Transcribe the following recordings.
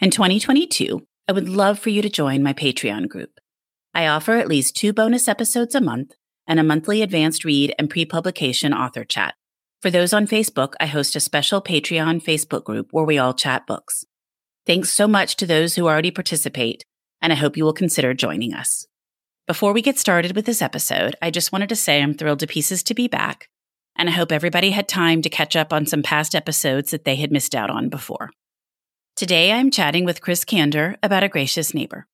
In 2022, I would love for you to join my Patreon group. I offer at least two bonus episodes a month and a monthly advanced read and pre publication author chat. For those on Facebook, I host a special Patreon Facebook group where we all chat books. Thanks so much to those who already participate, and I hope you will consider joining us. Before we get started with this episode, I just wanted to say I'm thrilled to pieces to be back, and I hope everybody had time to catch up on some past episodes that they had missed out on before. Today, I'm chatting with Chris Cander about A Gracious Neighbor.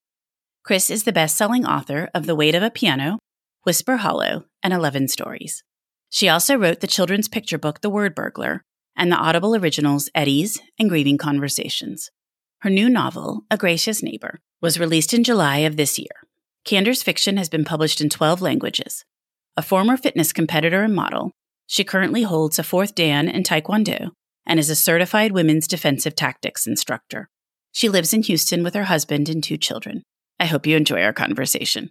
Chris is the best selling author of The Weight of a Piano, Whisper Hollow, and 11 Stories. She also wrote the children's picture book The Word Burglar and the Audible originals Eddies and Grieving Conversations. Her new novel, A Gracious Neighbor, was released in July of this year. Cander's fiction has been published in 12 languages. A former fitness competitor and model, she currently holds a fourth Dan in Taekwondo and is a certified women's defensive tactics instructor. She lives in Houston with her husband and two children. I hope you enjoy our conversation.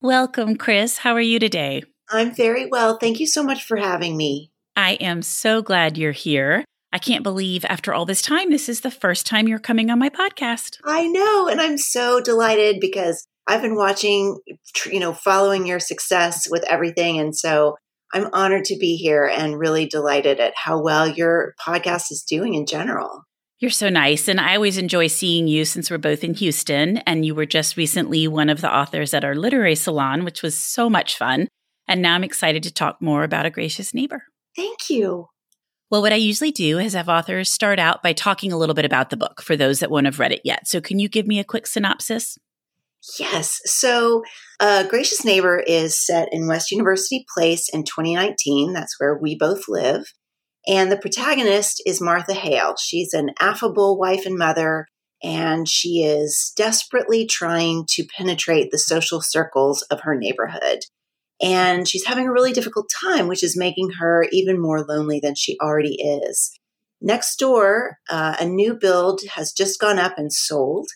Welcome, Chris. How are you today? I'm very well. Thank you so much for having me. I am so glad you're here. I can't believe after all this time, this is the first time you're coming on my podcast. I know. And I'm so delighted because I've been watching, you know, following your success with everything. And so I'm honored to be here and really delighted at how well your podcast is doing in general. You're so nice. And I always enjoy seeing you since we're both in Houston. And you were just recently one of the authors at our literary salon, which was so much fun. And now I'm excited to talk more about A Gracious Neighbor. Thank you. Well, what I usually do is have authors start out by talking a little bit about the book for those that won't have read it yet. So, can you give me a quick synopsis? Yes. So, uh, Gracious Neighbor is set in West University Place in 2019. That's where we both live. And the protagonist is Martha Hale. She's an affable wife and mother, and she is desperately trying to penetrate the social circles of her neighborhood. And she's having a really difficult time, which is making her even more lonely than she already is. Next door, uh, a new build has just gone up and sold.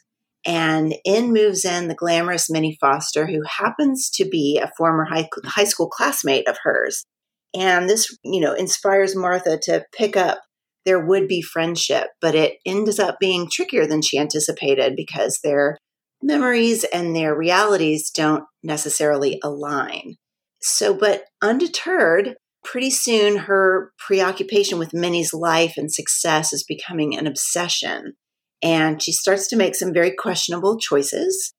And in moves in the glamorous Minnie Foster, who happens to be a former high, high school classmate of hers. And this, you know, inspires Martha to pick up their would be friendship, but it ends up being trickier than she anticipated because their memories and their realities don't necessarily align. So, but undeterred, pretty soon her preoccupation with Minnie's life and success is becoming an obsession. And she starts to make some very questionable choices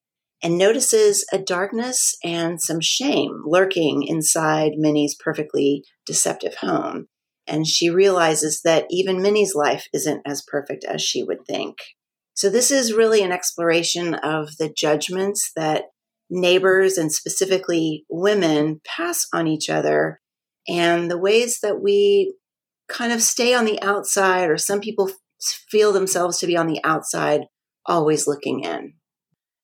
and notices a darkness and some shame lurking inside Minnie's perfectly deceptive home. And she realizes that even Minnie's life isn't as perfect as she would think. So, this is really an exploration of the judgments that neighbors and specifically women pass on each other and the ways that we kind of stay on the outside, or some people feel themselves to be on the outside, always looking in.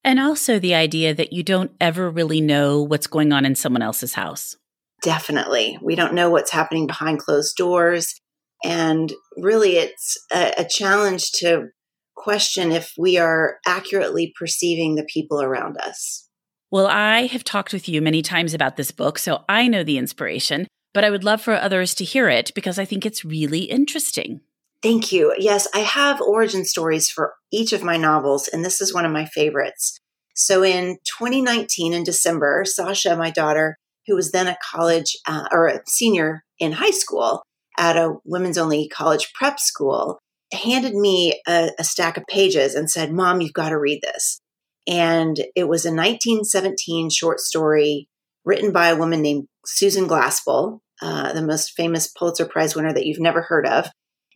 And also the idea that you don't ever really know what's going on in someone else's house. Definitely. We don't know what's happening behind closed doors. And really, it's a, a challenge to question if we are accurately perceiving the people around us. Well, I have talked with you many times about this book, so I know the inspiration, but I would love for others to hear it because I think it's really interesting. Thank you. Yes, I have origin stories for each of my novels, and this is one of my favorites. So in 2019, in December, Sasha, my daughter, who was then a college uh, or a senior in high school at a women's only college prep school, handed me a, a stack of pages and said, Mom, you've got to read this. And it was a 1917 short story written by a woman named Susan Glaspell, uh, the most famous Pulitzer Prize winner that you've never heard of.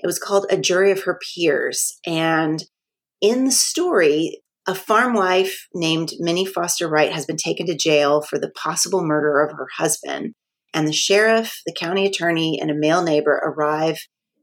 It was called A Jury of Her Peers. And in the story, a farm wife named Minnie Foster Wright has been taken to jail for the possible murder of her husband. And the sheriff, the county attorney, and a male neighbor arrive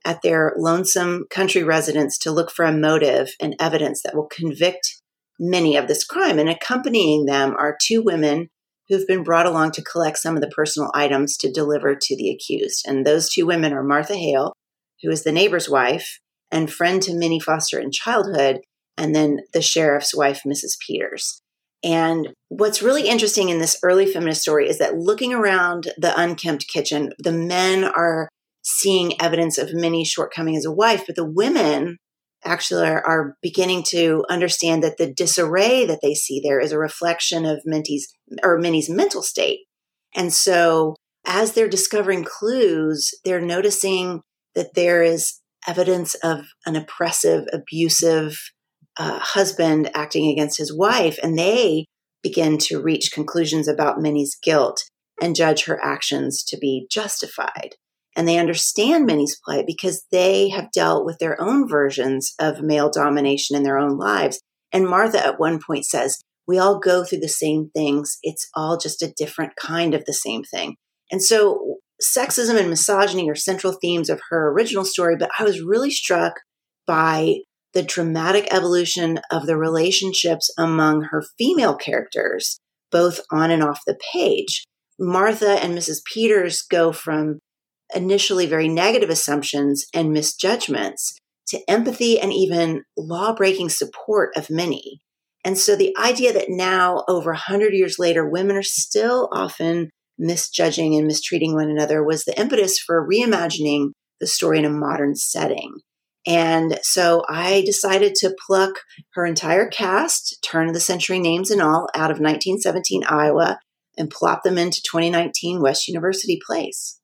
at their lonesome country residence to look for a motive and evidence that will convict Minnie of this crime. And accompanying them are two women who've been brought along to collect some of the personal items to deliver to the accused. And those two women are Martha Hale, who is the neighbor's wife and friend to Minnie Foster in childhood, and then the sheriff's wife, Mrs. Peters. And what's really interesting in this early feminist story is that looking around the unkempt kitchen, the men are seeing evidence of Minnie's shortcoming as a wife, but the women actually are, are, beginning to understand that the disarray that they see there is a reflection of Minnie's or Minnie's mental state. And so as they're discovering clues, they're noticing that there is evidence of an oppressive, abusive uh, husband acting against his wife, and they begin to reach conclusions about Minnie's guilt and judge her actions to be justified and they understand Minnie's plight because they have dealt with their own versions of male domination in their own lives. And Martha at one point says, We all go through the same things. It's all just a different kind of the same thing. And so sexism and misogyny are central themes of her original story, but I was really struck by the dramatic evolution of the relationships among her female characters, both on and off the page. Martha and Mrs. Peters go from initially very negative assumptions and misjudgments to empathy and even law breaking support of Minnie. And so the idea that now, over 100 years later, women are still often misjudging and mistreating one another was the impetus for reimagining the story in a modern setting. And so I decided to pluck her entire cast, turn of the century names and all, out of 1917 Iowa and plop them into 2019 West University Place.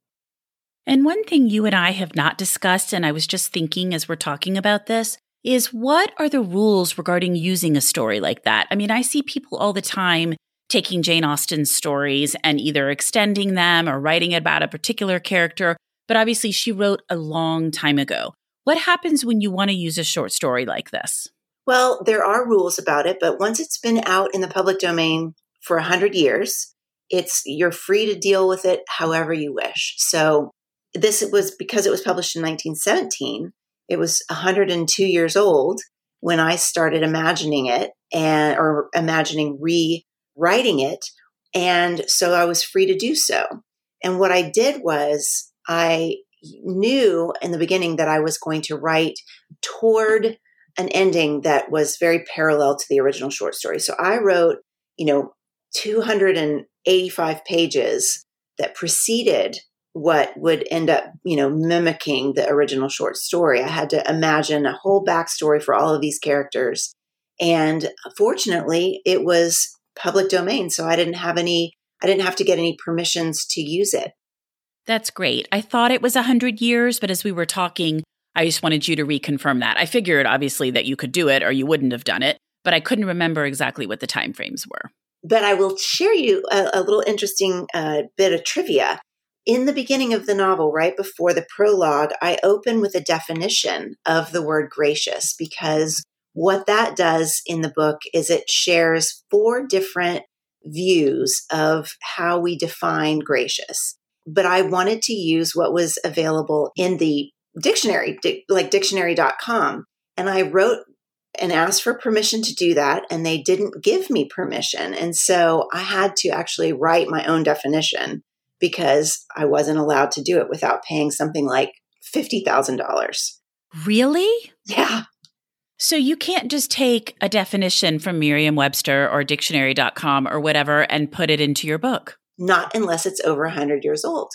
And one thing you and I have not discussed, and I was just thinking as we're talking about this, is what are the rules regarding using a story like that? I mean, I see people all the time taking Jane Austen's stories and either extending them or writing about a particular character, but obviously she wrote a long time ago. What happens when you want to use a short story like this? Well, there are rules about it, but once it's been out in the public domain for 100 years, it's you're free to deal with it however you wish. So this was because it was published in 1917. It was 102 years old when I started imagining it and or imagining rewriting it. And so I was free to do so. And what I did was I knew in the beginning that I was going to write toward an ending that was very parallel to the original short story. So I wrote, you know, 285 pages that preceded what would end up, you know, mimicking the original short story. I had to imagine a whole backstory for all of these characters. And fortunately, it was public domain. So I didn't have any, I didn't have to get any permissions to use it. That's great. I thought it was 100 years, but as we were talking, I just wanted you to reconfirm that. I figured obviously that you could do it or you wouldn't have done it, but I couldn't remember exactly what the timeframes were. But I will share you a, a little interesting uh, bit of trivia in the beginning of the novel, right before the prologue, I open with a definition of the word gracious because what that does in the book is it shares four different views of how we define gracious. But I wanted to use what was available in the dictionary, like dictionary.com. And I wrote and asked for permission to do that, and they didn't give me permission. And so I had to actually write my own definition because I wasn't allowed to do it without paying something like $50,000. Really? Yeah. So you can't just take a definition from Merriam Webster or dictionary.com or whatever and put it into your book. Not unless it's over 100 years old.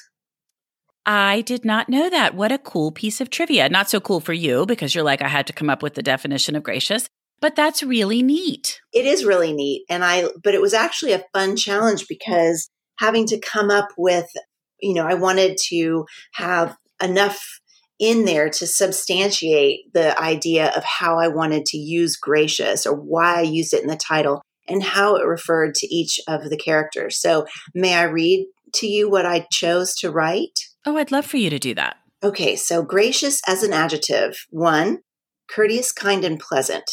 I did not know that. What a cool piece of trivia. Not so cool for you because you're like, I had to come up with the definition of gracious, but that's really neat. It is really neat. And I, but it was actually a fun challenge because having to come up with, you know, I wanted to have enough in there to substantiate the idea of how I wanted to use gracious or why I used it in the title and how it referred to each of the characters. So, may I read to you what I chose to write? Oh, I'd love for you to do that. Okay, so gracious as an adjective one, courteous, kind, and pleasant.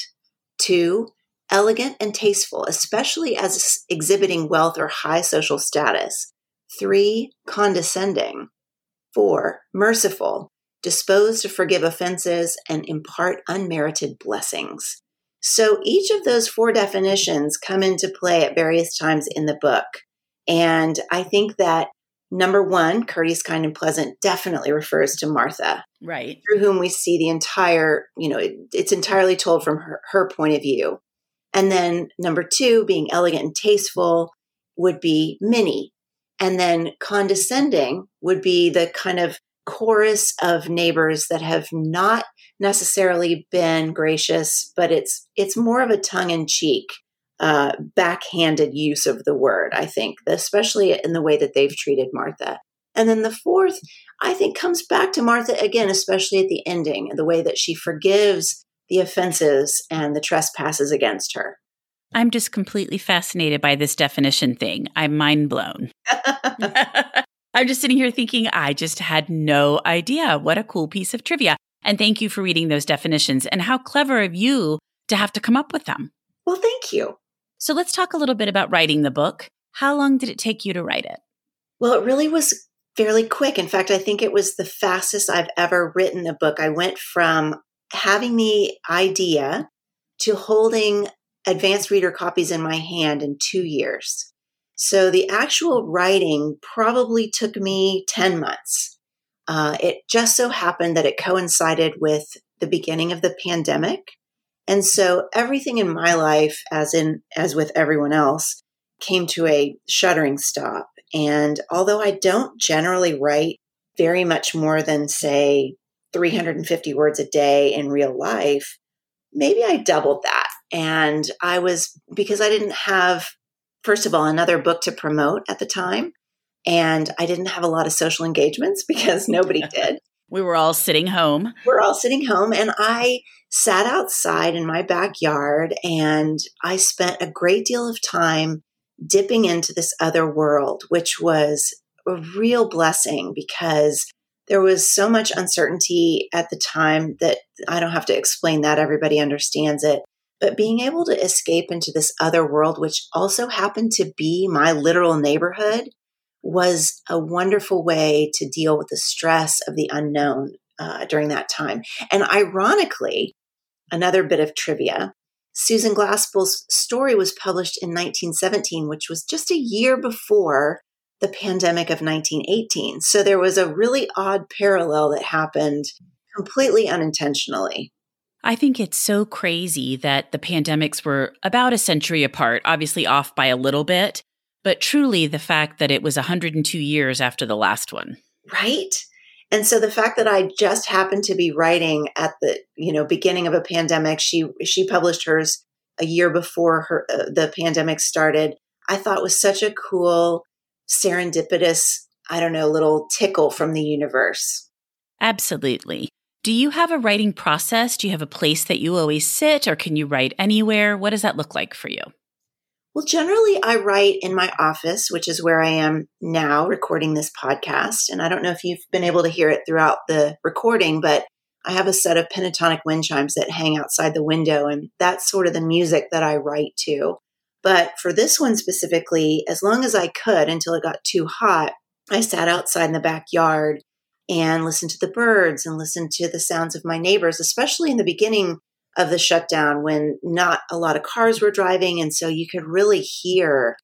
Two, elegant and tasteful, especially as exhibiting wealth or high social status. Three, condescending. Four, merciful, disposed to forgive offenses and impart unmerited blessings. So each of those four definitions come into play at various times in the book. And I think that number one, courteous, kind, and pleasant, definitely refers to Martha. Right. Through whom we see the entire, you know, it, it's entirely told from her, her point of view. And then number two, being elegant and tasteful, would be Minnie. And then condescending would be the kind of chorus of neighbors that have not necessarily been gracious, but it's it's more of a tongue in cheek, uh, backhanded use of the word. I think, especially in the way that they've treated Martha. And then the fourth, I think, comes back to Martha again, especially at the ending, the way that she forgives the offenses and the trespasses against her. I'm just completely fascinated by this definition thing. I'm mind blown. I'm just sitting here thinking, I just had no idea. What a cool piece of trivia. And thank you for reading those definitions and how clever of you to have to come up with them. Well, thank you. So let's talk a little bit about writing the book. How long did it take you to write it? Well, it really was fairly quick. In fact, I think it was the fastest I've ever written a book. I went from having the idea to holding advanced reader copies in my hand in two years. So the actual writing probably took me 10 months. Uh, it just so happened that it coincided with the beginning of the pandemic. And so everything in my life, as in, as with everyone else, came to a shuddering stop. And although I don't generally write very much more than, say, 350 words a day in real life, maybe I doubled that. And I was, because I didn't have first of all, another book to promote at the time. And I didn't have a lot of social engagements because nobody did. we were all sitting home. We're all sitting home. And I sat outside in my backyard and I spent a great deal of time dipping into this other world, which was a real blessing because there was so much uncertainty at the time that I don't have to explain that. Everybody understands it. But being able to escape into this other world, which also happened to be my literal neighborhood, was a wonderful way to deal with the stress of the unknown uh, during that time. And ironically, another bit of trivia Susan Glaspell's story was published in 1917, which was just a year before the pandemic of 1918. So there was a really odd parallel that happened completely unintentionally. I think it's so crazy that the pandemics were about a century apart, obviously off by a little bit, but truly the fact that it was 102 years after the last one. Right? And so the fact that I just happened to be writing at the, you know, beginning of a pandemic, she she published hers a year before her uh, the pandemic started. I thought was such a cool serendipitous, I don't know, little tickle from the universe. Absolutely. Do you have a writing process? Do you have a place that you always sit, or can you write anywhere? What does that look like for you? Well, generally, I write in my office, which is where I am now recording this podcast. And I don't know if you've been able to hear it throughout the recording, but I have a set of pentatonic wind chimes that hang outside the window, and that's sort of the music that I write to. But for this one specifically, as long as I could until it got too hot, I sat outside in the backyard and listen to the birds and listen to the sounds of my neighbors, especially in the beginning of the shutdown when not a lot of cars were driving. And so you could really hear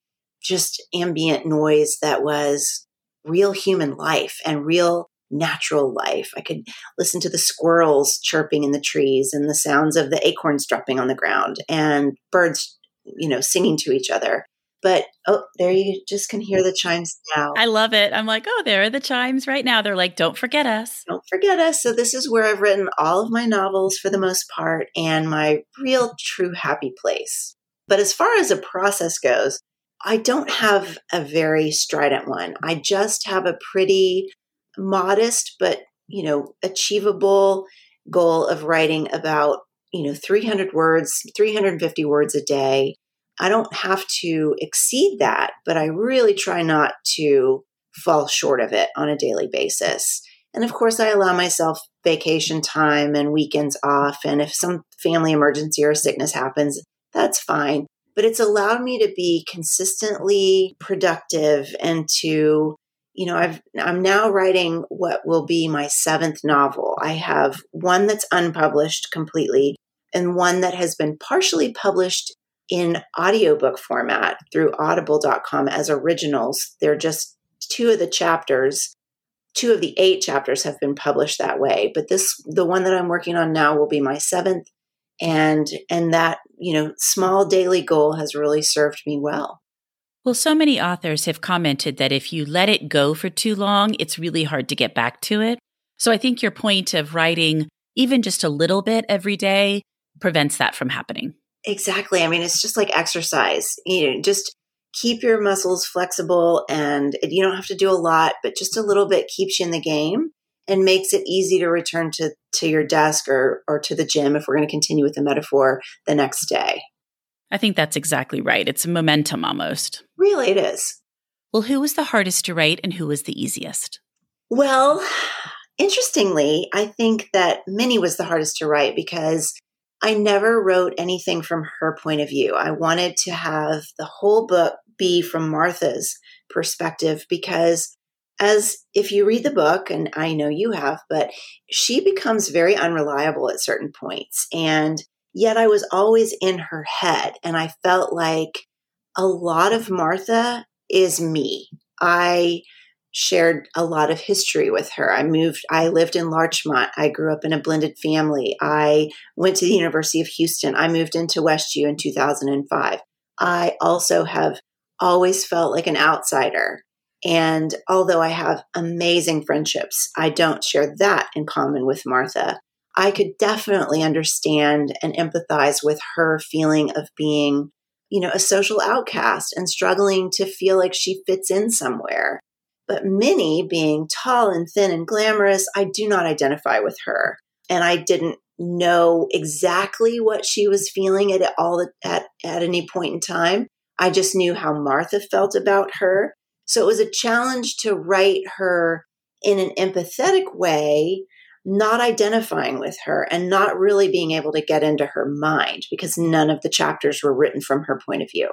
just ambient noise that was real human life and real natural life. I could listen to the squirrels chirping in the trees and the sounds of the acorns dropping on the ground and birds, you know, singing to each other. But oh, there you just can hear the chimes now. I love it. I'm like, oh, there are the chimes right now. They're like, don't forget us. Don't forget us. So, this is where I've written all of my novels for the most part and my real, true happy place. But as far as a process goes, I don't have a very strident one. I just have a pretty modest but, you know, achievable goal of writing about, you know, 300 words, 350 words a day I don't have to exceed that, but I really try not to fall short of it on a daily basis. And of course, I allow myself vacation time and weekends off. And if some family emergency or sickness happens, that's fine. But it's allowed me to be consistently productive and to, you know, I've, I'm now writing what will be my seventh novel. I have one that's unpublished completely and one that has been partially published in audiobook format through audible.com as originals. They're just two of the chapters, two of the eight chapters have been published that way. But this, the one that I'm working on now will be my seventh. And, and that, you know, small daily goal has really served me well. Well, so many authors have commented that if you let it go for too long, it's really hard to get back to it. So I think your point of writing even just a little bit every day prevents that from happening. Exactly. I mean, it's just like exercise. You know, just keep your muscles flexible and you don't have to do a lot, but just a little bit keeps you in the game and makes it easy to return to, to your desk or, or to the gym if we're going to continue with the metaphor the next day. I think that's exactly right. It's momentum almost. Really, it is. Well, who was the hardest to write and who was the easiest? Well, interestingly, I think that Minnie was the hardest to write because I never wrote anything from her point of view. I wanted to have the whole book be from Martha's perspective because as if you read the book and I know you have, but she becomes very unreliable at certain points and yet I was always in her head and I felt like a lot of Martha is me. I shared a lot of history with her. I moved, I lived in Larchmont. I grew up in a blended family. I went to the University of Houston. I moved into Westview in 2005. I also have always felt like an outsider. And although I have amazing friendships, I don't share that in common with Martha. I could definitely understand and empathize with her feeling of being, you know, a social outcast and struggling to feel like she fits in somewhere. But Minnie, being tall and thin and glamorous, I do not identify with her. And I didn't know exactly what she was feeling at all at, at any point in time. I just knew how Martha felt about her. So it was a challenge to write her in an empathetic way, not identifying with her and not really being able to get into her mind because none of the chapters were written from her point of view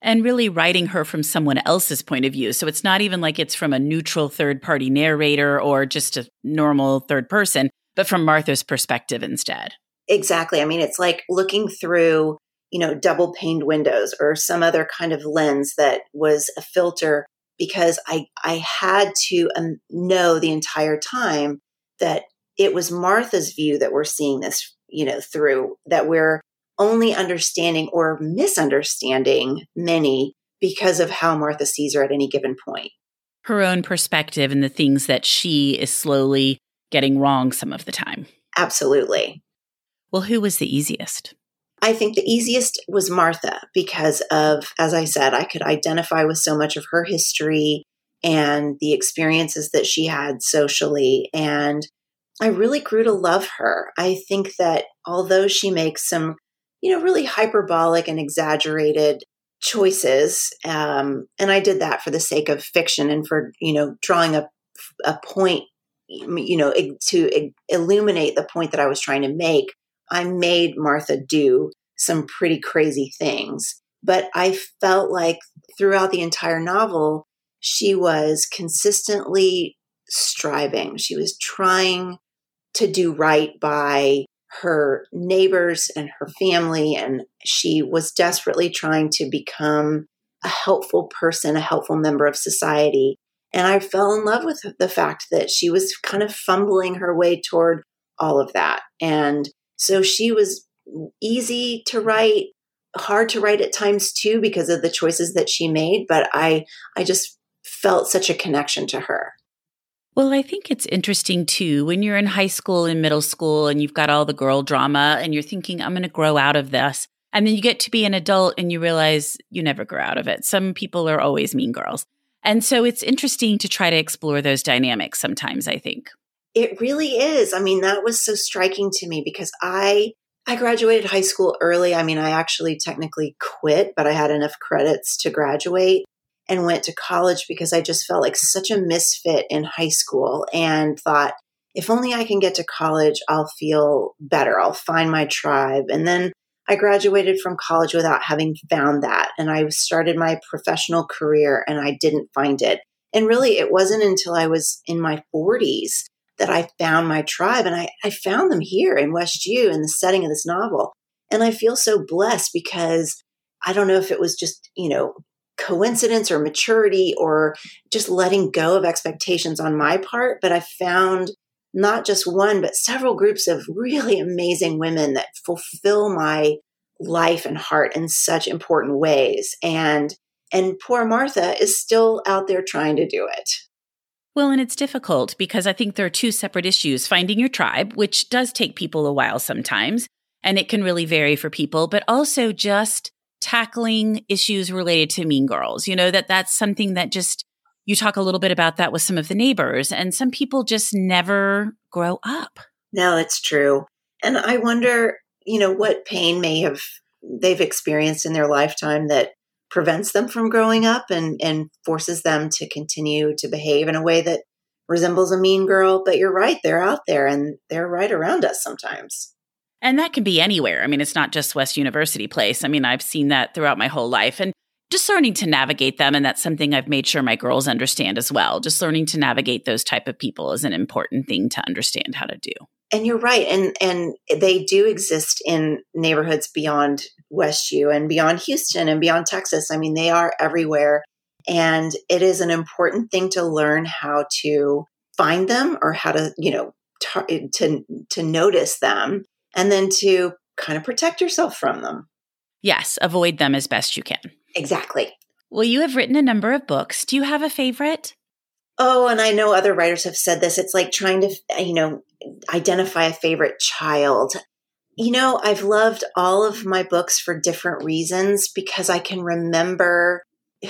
and really writing her from someone else's point of view. So it's not even like it's from a neutral third party narrator or just a normal third person, but from Martha's perspective instead. Exactly. I mean, it's like looking through, you know, double paned windows or some other kind of lens that was a filter because I, I had to um, know the entire time that it was Martha's view that we're seeing this, you know, through, that we're only understanding or misunderstanding Minnie because of how Martha sees her at any given point. Her own perspective and the things that she is slowly getting wrong some of the time. Absolutely. Well, who was the easiest? I think the easiest was Martha because of, as I said, I could identify with so much of her history and the experiences that she had socially. And I really grew to love her. I think that although she makes some you know, really hyperbolic and exaggerated choices. Um, and I did that for the sake of fiction and for, you know, drawing a, a point, you know, to illuminate the point that I was trying to make. I made Martha do some pretty crazy things. But I felt like throughout the entire novel, she was consistently striving. She was trying to do right by her neighbors and her family, and she was desperately trying to become a helpful person, a helpful member of society. And I fell in love with the fact that she was kind of fumbling her way toward all of that. And so she was easy to write, hard to write at times too because of the choices that she made, but I I just felt such a connection to her. Well, I think it's interesting too when you're in high school and middle school and you've got all the girl drama and you're thinking, I'm going to grow out of this. And then you get to be an adult and you realize you never grow out of it. Some people are always mean girls. And so it's interesting to try to explore those dynamics sometimes, I think. It really is. I mean, that was so striking to me because I I graduated high school early. I mean, I actually technically quit, but I had enough credits to graduate and went to college because I just felt like such a misfit in high school and thought, if only I can get to college, I'll feel better. I'll find my tribe. And then I graduated from college without having found that. And I started my professional career and I didn't find it. And really, it wasn't until I was in my 40s that I found my tribe. And I, I found them here in West U in the setting of this novel. And I feel so blessed because I don't know if it was just, you know, coincidence or maturity or just letting go of expectations on my part, but I found not just one, but several groups of really amazing women that fulfill my life and heart in such important ways. And and poor Martha is still out there trying to do it. Well, and it's difficult because I think there are two separate issues finding your tribe, which does take people a while sometimes, and it can really vary for people, but also just tackling issues related to mean girls. You know, that that's something that just, you talk a little bit about that with some of the neighbors, and some people just never grow up. No, it's true. And I wonder, you know, what pain may have they've experienced in their lifetime that prevents them from growing up and, and forces them to continue to behave in a way that resembles a mean girl. But you're right, they're out there and they're right around us sometimes. And that can be anywhere. I mean, it's not just West University Place. I mean, I've seen that throughout my whole life and just learning to navigate them. And that's something I've made sure my girls understand as well. Just learning to navigate those type of people is an important thing to understand how to do. And you're right. And and they do exist in neighborhoods beyond West U and beyond Houston and beyond Texas. I mean, they are everywhere. And it is an important thing to learn how to find them or how to, you know, tar- to to notice them and then to kind of protect yourself from them. Yes, avoid them as best you can. Exactly. Well, you have written a number of books. Do you have a favorite? Oh, and I know other writers have said this. It's like trying to, you know, identify a favorite child. You know, I've loved all of my books for different reasons because I can remember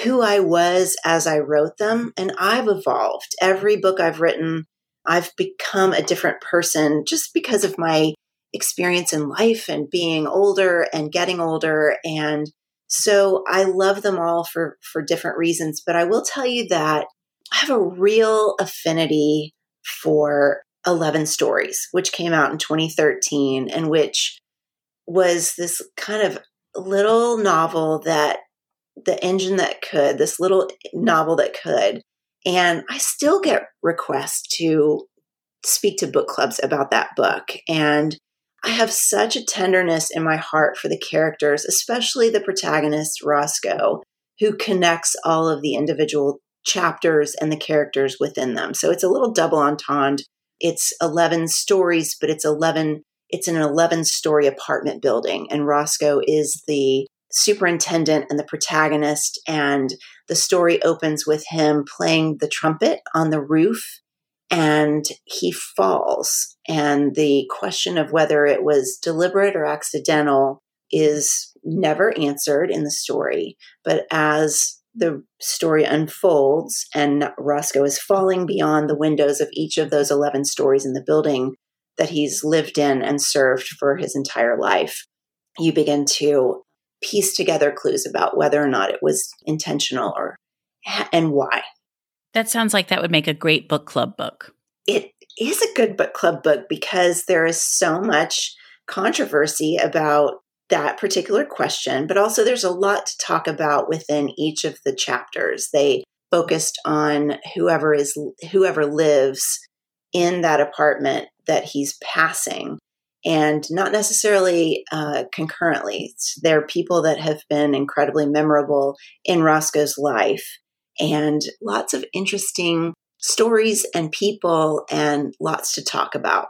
who I was as I wrote them, and I've evolved. Every book I've written, I've become a different person just because of my experience in life and being older and getting older. And so I love them all for for different reasons but I will tell you that I have a real affinity for 11 stories which came out in 2013 and which was this kind of little novel that the engine that could this little novel that could. And I still get requests to speak to book clubs about that book. And I have such a tenderness in my heart for the characters, especially the protagonist, Roscoe, who connects all of the individual chapters and the characters within them. So it's a little double entendre. It's 11 stories, but it's 11 it's an 11 story apartment building and Roscoe is the superintendent and the protagonist and the story opens with him playing the trumpet on the roof and he falls. And the question of whether it was deliberate or accidental is never answered in the story. But as the story unfolds and Roscoe is falling beyond the windows of each of those 11 stories in the building that he's lived in and served for his entire life, you begin to piece together clues about whether or not it was intentional or and why. That sounds like that would make a great book club book. It is a good book club book because there is so much controversy about that particular question, but also there's a lot to talk about within each of the chapters. They focused on whoever is whoever lives in that apartment that he's passing and not necessarily uh, concurrently. There are people that have been incredibly memorable in Roscoe's life and lots of interesting stories and people and lots to talk about.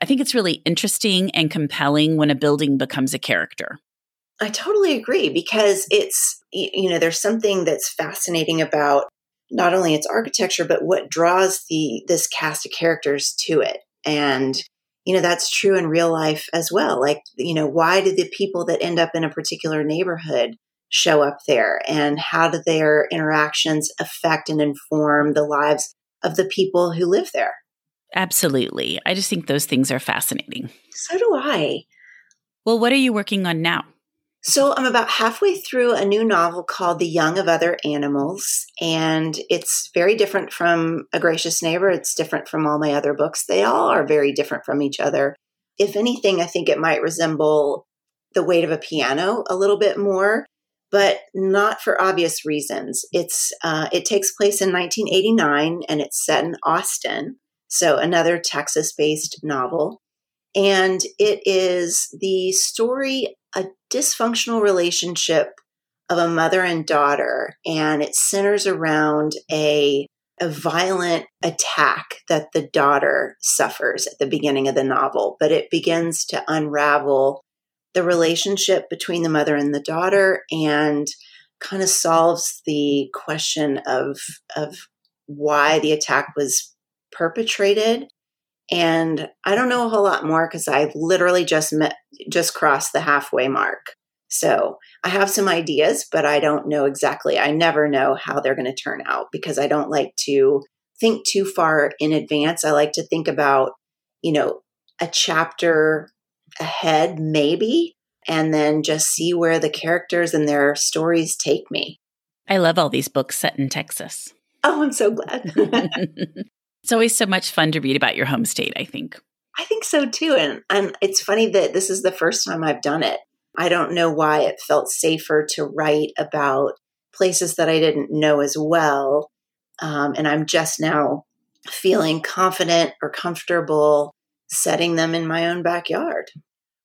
I think it's really interesting and compelling when a building becomes a character. I totally agree because it's, you know, there's something that's fascinating about not only its architecture, but what draws the, this cast of characters to it. And, you know, that's true in real life as well. Like, you know, why do the people that end up in a particular neighborhood show up there and how do their interactions affect and inform the lives of the people who live there? Absolutely. I just think those things are fascinating. So do I. Well, what are you working on now? So I'm about halfway through a new novel called The Young of Other Animals, and it's very different from A Gracious Neighbor. It's different from all my other books. They all are very different from each other. If anything, I think it might resemble The Weight of a Piano a little bit more, but not for obvious reasons. It's uh, it takes place in 1989 and it's set in Austin, so another Texas-based novel. And it is the story a dysfunctional relationship of a mother and daughter, and it centers around a a violent attack that the daughter suffers at the beginning of the novel, but it begins to unravel the relationship between the mother and the daughter and kind of solves the question of of why the attack was perpetrated and I don't know a whole lot more because I've literally just met, just crossed the halfway mark. So I have some ideas, but I don't know exactly. I never know how they're going to turn out because I don't like to think too far in advance. I like to think about, you know, a chapter ahead, maybe, and then just see where the characters and their stories take me. I love all these books set in Texas. Oh, I'm so glad. It's always so much fun to read about your home state, I think. I think so too. And, and it's funny that this is the first time I've done it. I don't know why it felt safer to write about places that I didn't know as well. Um, and I'm just now feeling confident or comfortable setting them in my own backyard.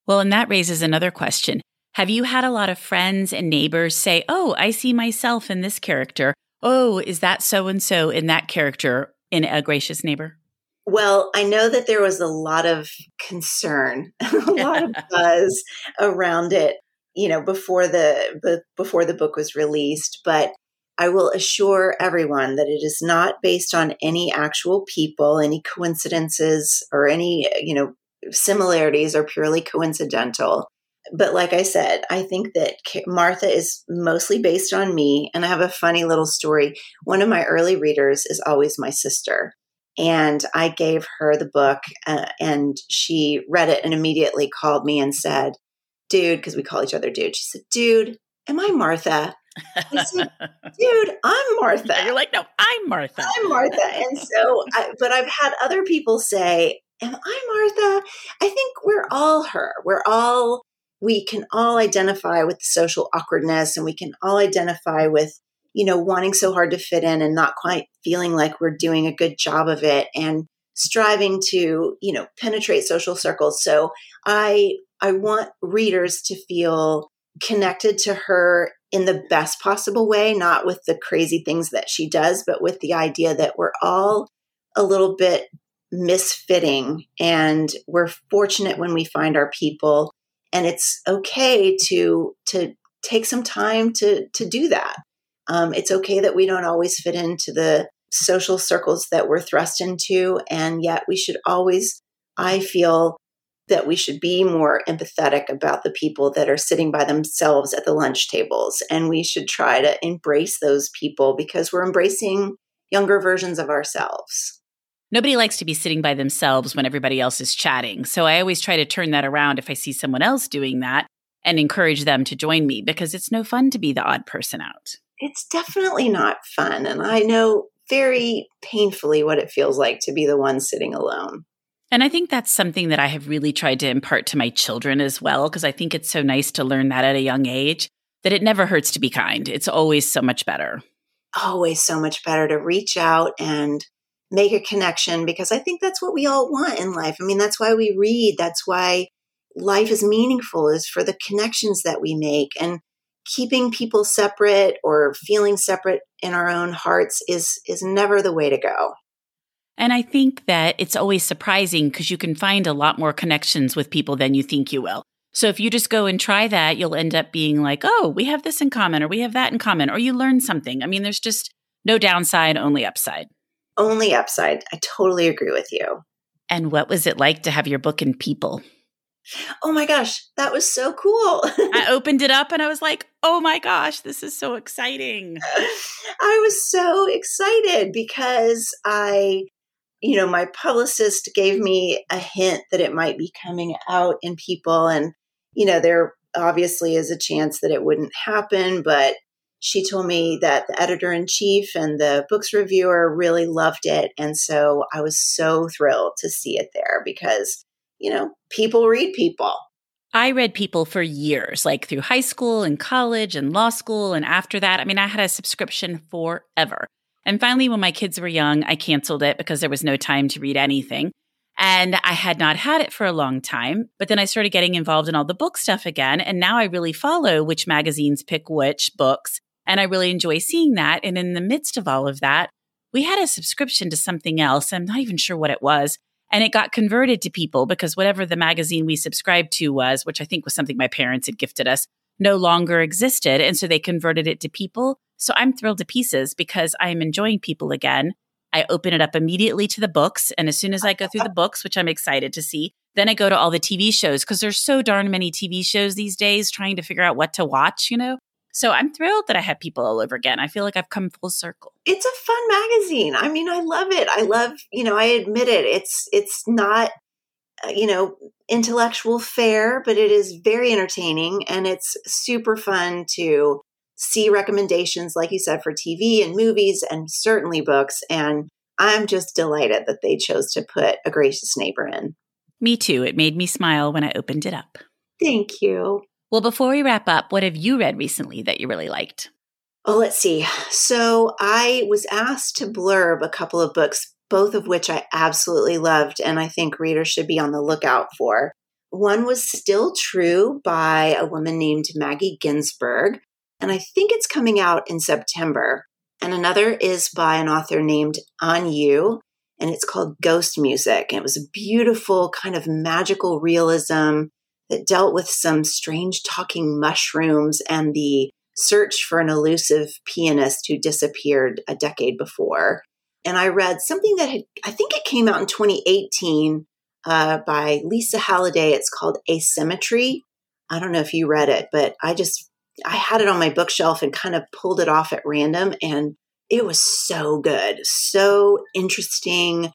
Well, and that raises another question. Have you had a lot of friends and neighbors say, Oh, I see myself in this character? Oh, is that so and so in that character? in a gracious neighbor? Well, I know that there was a lot of concern, a lot of buzz around it, you know, before the before the book was released, but I will assure everyone that it is not based on any actual people, any coincidences or any, you know, similarities are purely coincidental. But like I said, I think that Martha is mostly based on me. And I have a funny little story. One of my early readers is always my sister. And I gave her the book uh, and she read it and immediately called me and said, Dude, because we call each other dude. She said, Dude, am I Martha? I said, Dude, I'm Martha. You're like, No, I'm Martha. I'm Martha. And so, I, but I've had other people say, Am I Martha? I think we're all her. We're all we can all identify with the social awkwardness and we can all identify with you know wanting so hard to fit in and not quite feeling like we're doing a good job of it and striving to you know penetrate social circles so i i want readers to feel connected to her in the best possible way not with the crazy things that she does but with the idea that we're all a little bit misfitting and we're fortunate when we find our people and it's okay to to take some time to to do that. Um, it's okay that we don't always fit into the social circles that we're thrust into, and yet we should always. I feel that we should be more empathetic about the people that are sitting by themselves at the lunch tables, and we should try to embrace those people because we're embracing younger versions of ourselves. Nobody likes to be sitting by themselves when everybody else is chatting. So I always try to turn that around if I see someone else doing that and encourage them to join me because it's no fun to be the odd person out. It's definitely not fun. And I know very painfully what it feels like to be the one sitting alone. And I think that's something that I have really tried to impart to my children as well, because I think it's so nice to learn that at a young age that it never hurts to be kind. It's always so much better. Always so much better to reach out and make a connection because I think that's what we all want in life. I mean, that's why we read. That's why life is meaningful is for the connections that we make. And keeping people separate or feeling separate in our own hearts is is never the way to go. And I think that it's always surprising because you can find a lot more connections with people than you think you will. So if you just go and try that, you'll end up being like, oh, we have this in common, or we have that in common, or you learn something. I mean, there's just no downside, only upside. Only upside. I totally agree with you. And what was it like to have your book in People? Oh my gosh, that was so cool. I opened it up and I was like, oh my gosh, this is so exciting. I was so excited because I, you know, my publicist gave me a hint that it might be coming out in People. And, you know, there obviously is a chance that it wouldn't happen, but she told me that the editor in chief and the books reviewer really loved it. And so I was so thrilled to see it there because, you know, people read people. I read people for years, like through high school and college and law school. And after that, I mean, I had a subscription forever. And finally, when my kids were young, I canceled it because there was no time to read anything. And I had not had it for a long time. But then I started getting involved in all the book stuff again. And now I really follow which magazines pick which books. And I really enjoy seeing that. And in the midst of all of that, we had a subscription to something else. I'm not even sure what it was. And it got converted to people because whatever the magazine we subscribed to was, which I think was something my parents had gifted us, no longer existed. And so they converted it to people. So I'm thrilled to pieces because I'm enjoying people again. I open it up immediately to the books. And as soon as I go through the books, which I'm excited to see, then I go to all the TV shows because there's so darn many TV shows these days trying to figure out what to watch, you know? So I'm thrilled that I have people all over again. I feel like I've come full circle. It's a fun magazine. I mean, I love it. I love, you know, I admit it. It's it's not uh, you know, intellectual fare, but it is very entertaining and it's super fun to see recommendations like you said for TV and movies and certainly books and I'm just delighted that they chose to put a gracious neighbor in. Me too. It made me smile when I opened it up. Thank you. Well, before we wrap up, what have you read recently that you really liked? Oh, let's see. So I was asked to blurb a couple of books, both of which I absolutely loved and I think readers should be on the lookout for. One was Still True by a woman named Maggie Ginsberg, and I think it's coming out in September. And another is by an author named An Yu, and it's called Ghost Music. And it was a beautiful kind of magical realism that dealt with some strange talking mushrooms and the search for an elusive pianist who disappeared a decade before. And I read something that had, I think it came out in 2018 uh, by Lisa Halliday. It's called Asymmetry. I don't know if you read it, but I just, I had it on my bookshelf and kind of pulled it off at random. And it was so good, so interesting,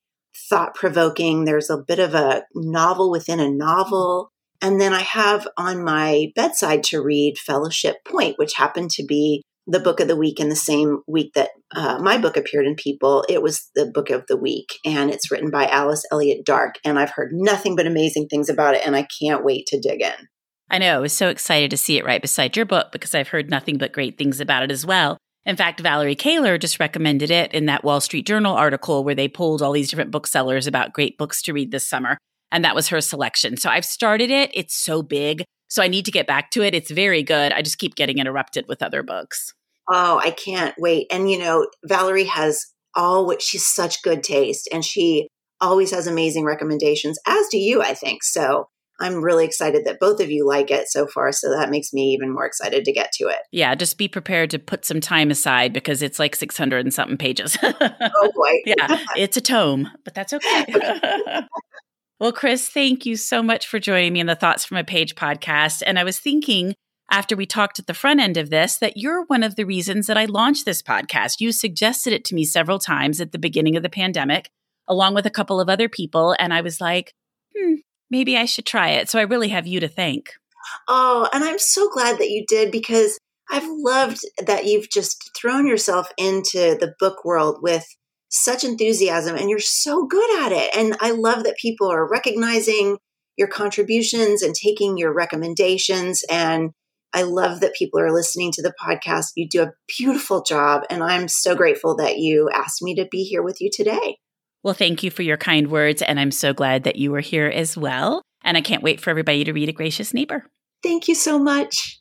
thought provoking. There's a bit of a novel within a novel. And then I have on my bedside to read Fellowship Point, which happened to be the book of the week in the same week that uh, my book appeared in People. It was the book of the week, and it's written by Alice Elliott Dark. And I've heard nothing but amazing things about it, and I can't wait to dig in. I know. I was so excited to see it right beside your book because I've heard nothing but great things about it as well. In fact, Valerie Koehler just recommended it in that Wall Street Journal article where they polled all these different booksellers about great books to read this summer and that was her selection. So I've started it. It's so big. So I need to get back to it. It's very good. I just keep getting interrupted with other books. Oh, I can't wait. And you know, Valerie has all what she's such good taste and she always has amazing recommendations, as do you, I think. So I'm really excited that both of you like it so far. So that makes me even more excited to get to it. Yeah, just be prepared to put some time aside because it's like 600 and something pages. oh, boy. yeah, it's a tome, but that's okay. Well, Chris, thank you so much for joining me in the Thoughts from a Page podcast. And I was thinking after we talked at the front end of this that you're one of the reasons that I launched this podcast. You suggested it to me several times at the beginning of the pandemic, along with a couple of other people. And I was like, hmm, maybe I should try it. So I really have you to thank. Oh, and I'm so glad that you did because I've loved that you've just thrown yourself into the book world with such enthusiasm and you're so good at it. And I love that people are recognizing your contributions and taking your recommendations. And I love that people are listening to the podcast. You do a beautiful job. And I'm so grateful that you asked me to be here with you today. Well, thank you for your kind words. And I'm so glad that you were here as well. And I can't wait for everybody to read A Gracious Neighbor. Thank you so much.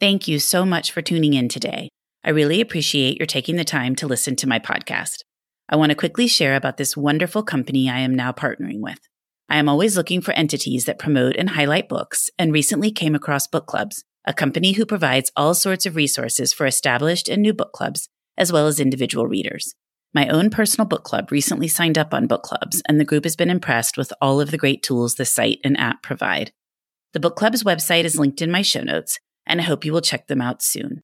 Thank you so much for tuning in today. I really appreciate your taking the time to listen to my podcast. I want to quickly share about this wonderful company I am now partnering with. I am always looking for entities that promote and highlight books and recently came across Book Clubs, a company who provides all sorts of resources for established and new book clubs, as well as individual readers. My own personal book club recently signed up on Book Clubs, and the group has been impressed with all of the great tools the site and app provide. The Book Club's website is linked in my show notes, and I hope you will check them out soon.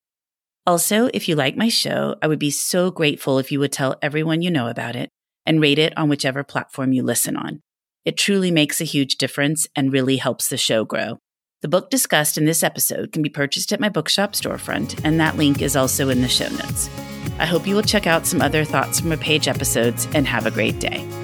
Also, if you like my show, I would be so grateful if you would tell everyone you know about it and rate it on whichever platform you listen on. It truly makes a huge difference and really helps the show grow. The book discussed in this episode can be purchased at my bookshop storefront, and that link is also in the show notes. I hope you will check out some other Thoughts from a Page episodes and have a great day.